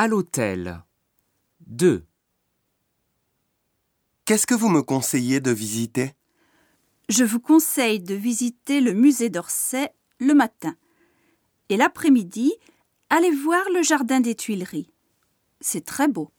À l'hôtel. 2. Qu'est-ce que vous me conseillez de visiter? Je vous conseille de visiter le musée d'Orsay le matin. Et l'après-midi, allez voir le jardin des Tuileries. C'est très beau.